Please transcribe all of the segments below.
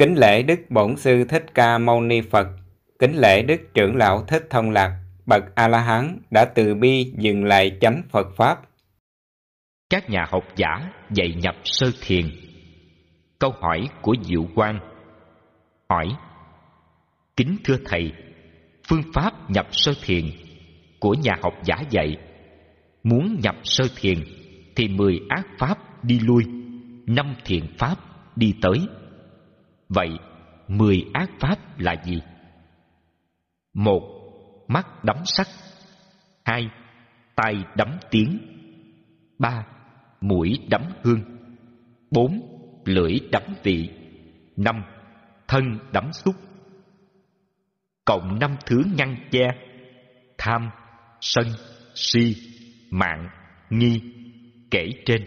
Kính lễ Đức Bổn Sư Thích Ca Mâu Ni Phật, kính lễ Đức Trưởng Lão Thích Thông Lạc, bậc A-la-hán đã từ bi dừng lại chánh Phật Pháp. Các nhà học giả dạy nhập sơ thiền. Câu hỏi của Diệu Quang. Hỏi Kính thưa Thầy, phương pháp nhập sơ thiền của nhà học giả dạy Muốn nhập sơ thiền thì mười ác pháp đi lui, năm thiền pháp đi tới. Vậy, mười ác pháp là gì? Một, mắt đắm sắc. Hai, tay đắm tiếng. Ba, mũi đắm hương. Bốn, lưỡi đắm vị. Năm, thân đắm xúc. Cộng năm thứ ngăn che. Tham, sân, si, mạng, nghi. Kể trên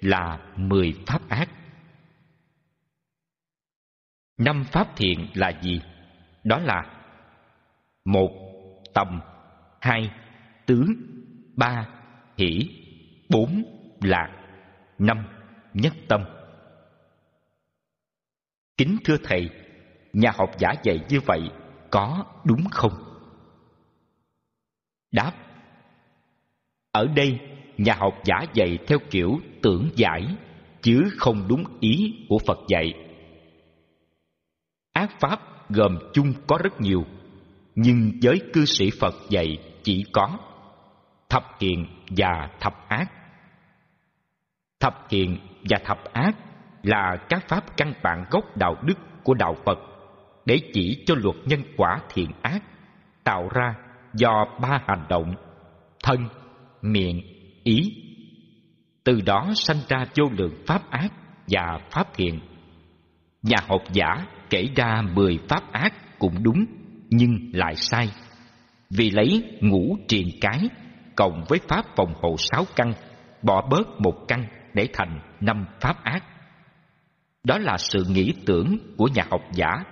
là mười pháp ác. Năm pháp thiện là gì? Đó là một Tầm hai Tướng ba Hỷ bốn Lạc năm Nhất tâm Kính thưa Thầy, nhà học giả dạy như vậy có đúng không? Đáp Ở đây, nhà học giả dạy theo kiểu tưởng giải, chứ không đúng ý của Phật dạy. Ác pháp gồm chung có rất nhiều, nhưng giới cư sĩ Phật dạy chỉ có thập thiện và thập ác. Thập thiện và thập ác là các pháp căn bản gốc đạo đức của đạo Phật để chỉ cho luật nhân quả thiện ác tạo ra do ba hành động thân, miệng, ý. Từ đó sanh ra vô lượng pháp ác và pháp thiện. Nhà học giả kể ra mười pháp ác cũng đúng nhưng lại sai. Vì lấy ngũ triền cái cộng với pháp phòng hộ sáu căn, bỏ bớt một căn để thành năm pháp ác. Đó là sự nghĩ tưởng của nhà học giả,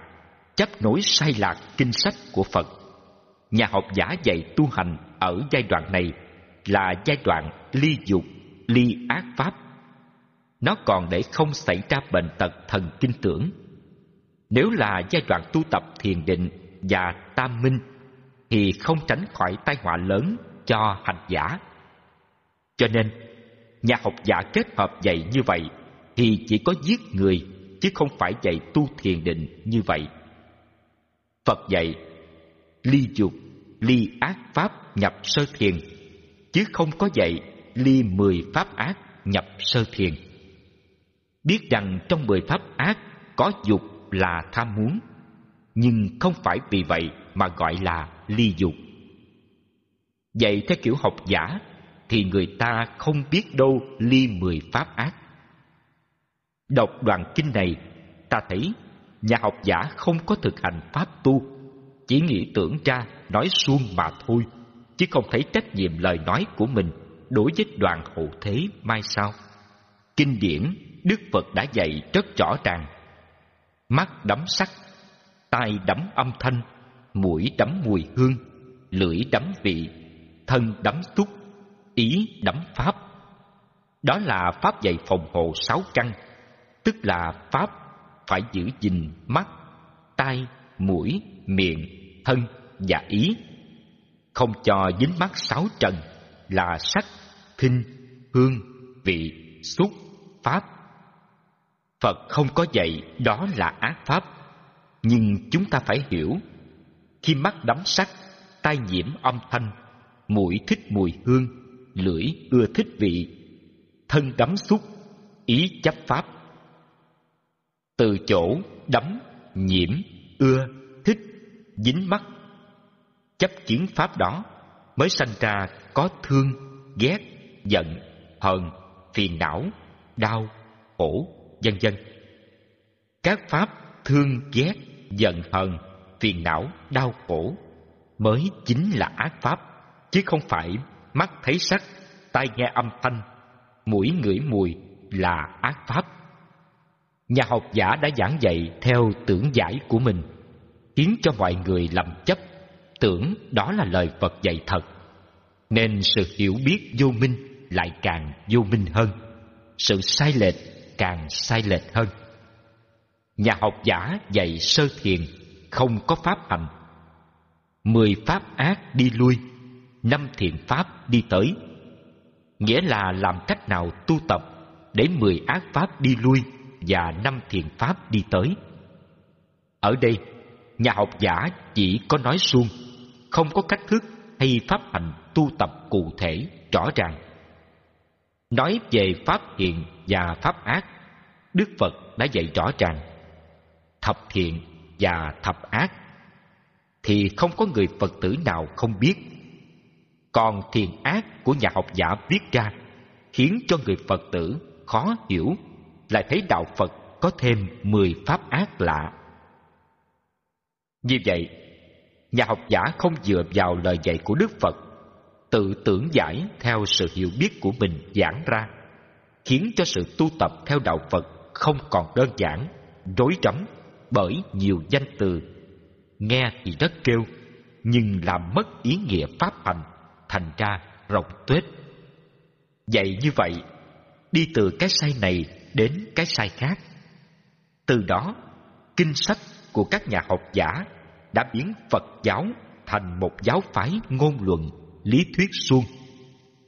chấp nối sai lạc kinh sách của Phật. Nhà học giả dạy tu hành ở giai đoạn này là giai đoạn ly dục, ly ác pháp. Nó còn để không xảy ra bệnh tật thần kinh tưởng nếu là giai đoạn tu tập thiền định và tam minh thì không tránh khỏi tai họa lớn cho hành giả. Cho nên, nhà học giả kết hợp dạy như vậy thì chỉ có giết người chứ không phải dạy tu thiền định như vậy. Phật dạy ly dục, ly ác pháp nhập sơ thiền chứ không có dạy ly mười pháp ác nhập sơ thiền. Biết rằng trong mười pháp ác có dục là tham muốn, nhưng không phải vì vậy mà gọi là ly dục. Vậy theo kiểu học giả thì người ta không biết đâu ly mười pháp ác. Đọc đoạn kinh này, ta thấy nhà học giả không có thực hành pháp tu, chỉ nghĩ tưởng ra nói suông mà thôi, chứ không thấy trách nhiệm lời nói của mình đối với đoàn hộ thế mai sau. Kinh điển đức phật đã dạy rất rõ ràng mắt đắm sắc, tai đắm âm thanh, mũi đắm mùi hương, lưỡi đắm vị, thân đắm xúc, ý đắm pháp. Đó là pháp dạy phòng hộ sáu căn, tức là pháp phải giữ gìn mắt, tai, mũi, miệng, thân và ý, không cho dính mắt sáu trần là sắc, thinh, hương, vị, xúc, pháp Phật không có dạy đó là ác pháp. Nhưng chúng ta phải hiểu Khi mắt đắm sắc Tai nhiễm âm thanh Mũi thích mùi hương Lưỡi ưa thích vị Thân đắm xúc Ý chấp pháp. Từ chỗ đắm, nhiễm, ưa, thích, dính mắt Chấp kiến pháp đó Mới sanh ra có thương, ghét, giận, hờn, phiền não, đau, khổ vân vân. Các pháp thương ghét, giận hờn, phiền não, đau khổ mới chính là ác pháp, chứ không phải mắt thấy sắc, tai nghe âm thanh, mũi ngửi mùi là ác pháp. Nhà học giả đã giảng dạy theo tưởng giải của mình, khiến cho mọi người lầm chấp, tưởng đó là lời Phật dạy thật. Nên sự hiểu biết vô minh lại càng vô minh hơn. Sự sai lệch càng sai lệch hơn. nhà học giả dạy sơ thiền không có pháp hành. Mười pháp ác đi lui, năm thiện pháp đi tới. Nghĩa là làm cách nào tu tập để mười ác pháp đi lui và năm thiện pháp đi tới. Ở đây, nhà học giả chỉ có nói suông, không có cách thức hay pháp hành tu tập cụ thể rõ ràng nói về pháp thiện và pháp ác, đức phật đã dạy rõ ràng, thập thiện và thập ác thì không có người phật tử nào không biết. Còn thiện ác của nhà học giả viết ra khiến cho người phật tử khó hiểu, lại thấy đạo phật có thêm mười pháp ác lạ. Như vậy, nhà học giả không dựa vào lời dạy của đức phật tự tưởng giải theo sự hiểu biết của mình giảng ra, khiến cho sự tu tập theo đạo phật không còn đơn giản, rối rắm bởi nhiều danh từ. Nghe thì rất kêu, nhưng làm mất ý nghĩa pháp hành, thành ra rộng tuếch vậy như vậy, đi từ cái sai này đến cái sai khác. Từ đó, kinh sách của các nhà học giả đã biến phật giáo thành một giáo phái ngôn luận lý thuyết suông,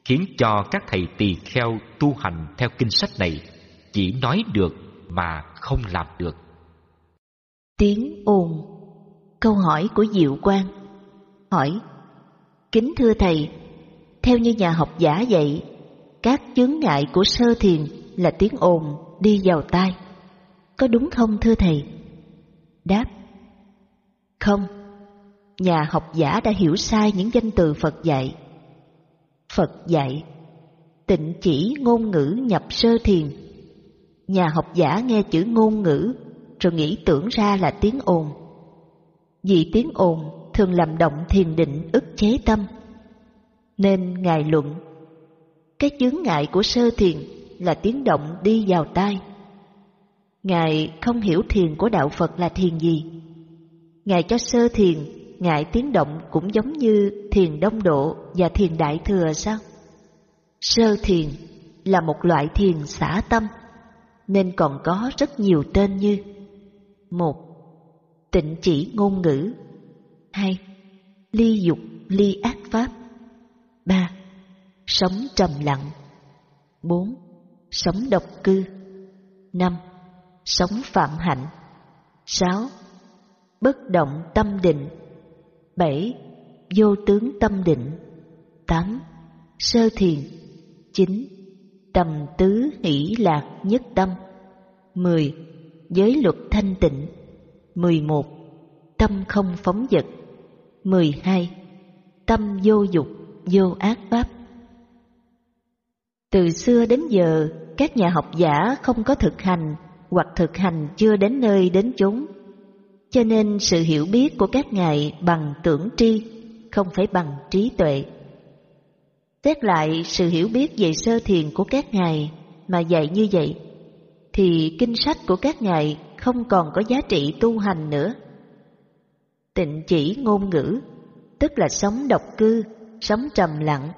khiến cho các thầy tỳ kheo tu hành theo kinh sách này chỉ nói được mà không làm được. Tiếng ồn. Câu hỏi của diệu Quang. Hỏi, kính thưa thầy, theo như nhà học giả dạy, các chướng ngại của sơ thiền là tiếng ồn đi vào tai. Có đúng không thưa thầy? Đáp, không nhà học giả đã hiểu sai những danh từ phật dạy. Phật dạy, tịnh chỉ ngôn ngữ nhập sơ thiền. Nhà học giả nghe chữ ngôn ngữ, rồi nghĩ tưởng ra là tiếng ồn. Vì tiếng ồn thường làm động thiền định ức chế tâm. Nên ngài luận, cái chướng ngại của sơ thiền là tiếng động đi vào tai. Ngài không hiểu thiền của đạo phật là thiền gì. Ngài cho sơ thiền ngại tiếng động cũng giống như thiền đông độ và thiền đại thừa sao? Sơ thiền là một loại thiền xả tâm, nên còn có rất nhiều tên như một, tịnh chỉ ngôn ngữ, hai, ly dục, ly ác pháp, ba, sống trầm lặng, bốn, sống độc cư, năm, sống phạm hạnh, sáu, bất động tâm định bảy, vô tướng tâm định. Tám, sơ thiền. Chín, tầm tứ hỷ lạc nhất tâm. Mười, giới luật thanh tịnh. Mười một, tâm không phóng dật. Mười hai, tâm vô dục, vô ác pháp. Từ xưa đến giờ, các nhà học giả không có thực hành hoặc thực hành chưa đến nơi đến chốn cho nên sự hiểu biết của các ngài bằng tưởng tri, không phải bằng trí tuệ xét lại sự hiểu biết về sơ thiền của các ngài mà dạy như vậy, thì kinh sách của các ngài không còn có giá trị tu hành nữa tịnh chỉ ngôn ngữ, tức là sống độc cư, sống trầm lặng,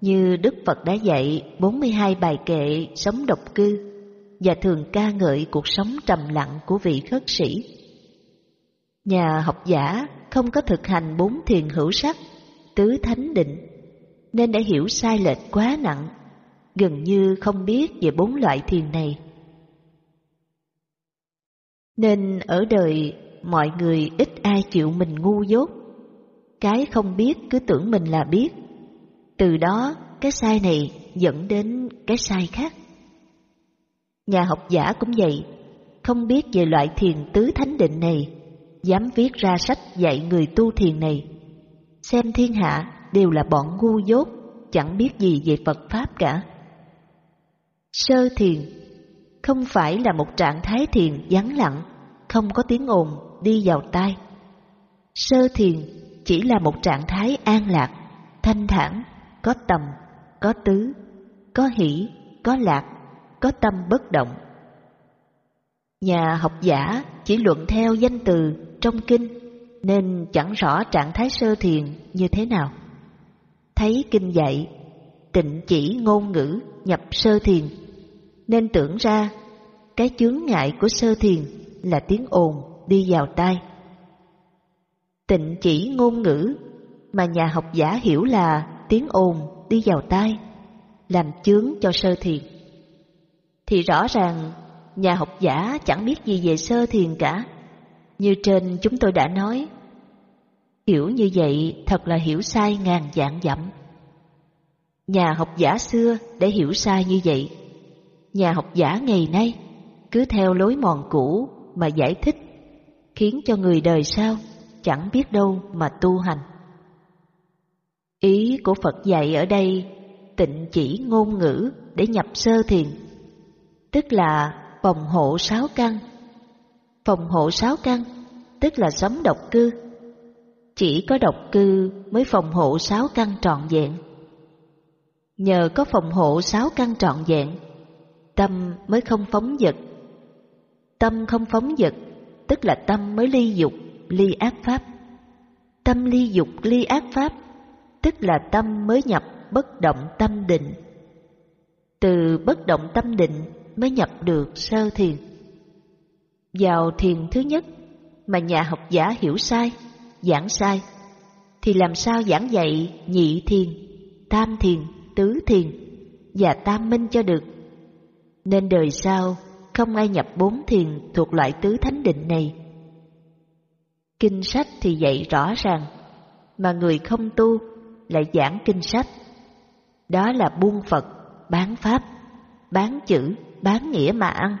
như Đức Phật đã dạy 42 bài kệ sống độc cư và thường ca ngợi cuộc sống trầm lặng của vị khất sĩ. Nhà học giả không có thực hành bốn thiền hữu sắc, tứ thánh định, nên đã hiểu sai lệch quá nặng, gần như không biết về bốn loại thiền này. Nên ở đời mọi người ít ai chịu mình ngu dốt, cái không biết cứ tưởng mình là biết, từ đó cái sai này dẫn đến cái sai khác. Nhà học giả cũng vậy, không biết về loại thiền tứ thánh định này, dám viết ra sách dạy người tu thiền này. Xem thiên hạ đều là bọn ngu dốt, chẳng biết gì về Phật Pháp cả. Sơ thiền không phải là một trạng thái thiền vắng lặng, không có tiếng ồn đi vào tai. Sơ thiền chỉ là một trạng thái an lạc, thanh thản, có tầm, có tứ, có hỷ, có lạc, có tâm bất động. Nhà học giả chỉ luận theo danh từ trong kinh nên chẳng rõ trạng thái sơ thiền như thế nào. Thấy kinh dạy, tịnh chỉ ngôn ngữ nhập sơ thiền, nên tưởng ra cái chướng ngại của sơ thiền là tiếng ồn đi vào tai. Tịnh chỉ ngôn ngữ mà nhà học giả hiểu là tiếng ồn đi vào tai, làm chướng cho sơ thiền. Thì rõ ràng nhà học giả chẳng biết gì về sơ thiền cả. Như trên chúng tôi đã nói, hiểu như vậy thật là hiểu sai ngàn dạng dặm. Nhà học giả xưa để hiểu sai như vậy, nhà học giả ngày nay cứ theo lối mòn cũ mà giải thích, khiến cho người đời sau chẳng biết đâu mà tu hành. Ý của Phật dạy ở đây tịnh chỉ ngôn ngữ để nhập sơ thiền, tức là phòng hộ sáu căn. Phòng hộ sáu căn tức là sống độc cư. Chỉ có độc cư mới phòng hộ sáu căn trọn vẹn. Nhờ có phòng hộ sáu căn trọn vẹn, tâm mới không phóng dật. Tâm không phóng dật, tức là tâm mới ly dục, ly ác pháp. Tâm ly dục, ly ác pháp, tức là tâm mới nhập bất động tâm định. Từ bất động tâm định mới nhập được sơ thiền. Vào thiền thứ nhất mà nhà học giả hiểu sai, giảng sai, thì làm sao giảng dạy nhị thiền, tam thiền, tứ thiền và tam minh cho được. Nên đời sau không ai nhập bốn thiền thuộc loại tứ thánh định này. Kinh sách thì dạy rõ ràng, mà người không tu lại giảng kinh sách. Đó là buông Phật, bán Pháp, bán chữ, bán nghĩa mà ăn,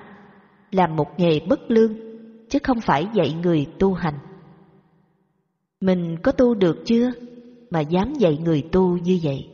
làm một nghề bất lương, chứ không phải dạy người tu hành. Mình có tu được chưa mà dám dạy người tu như vậy?